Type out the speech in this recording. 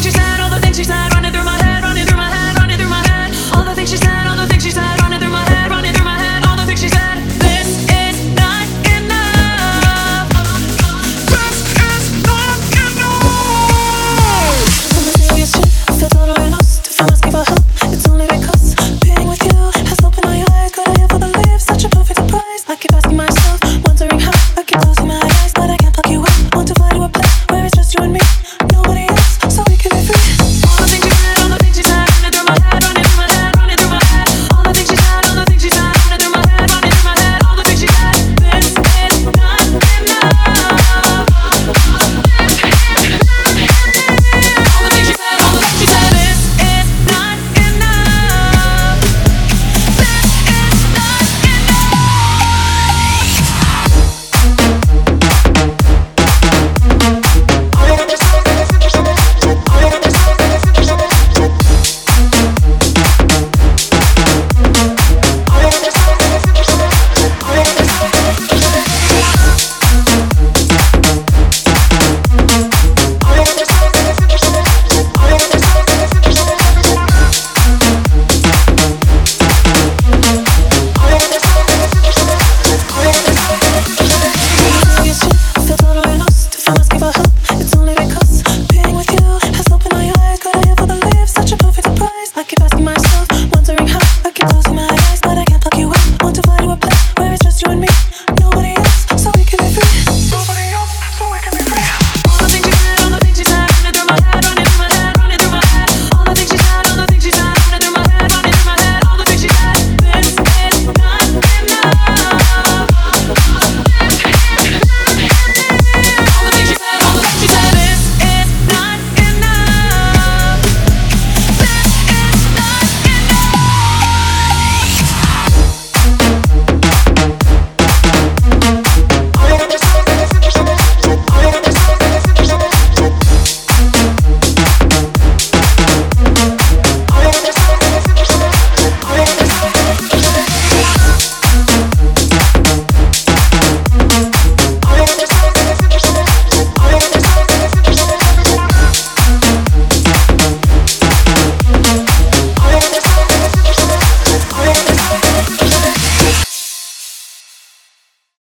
She's not.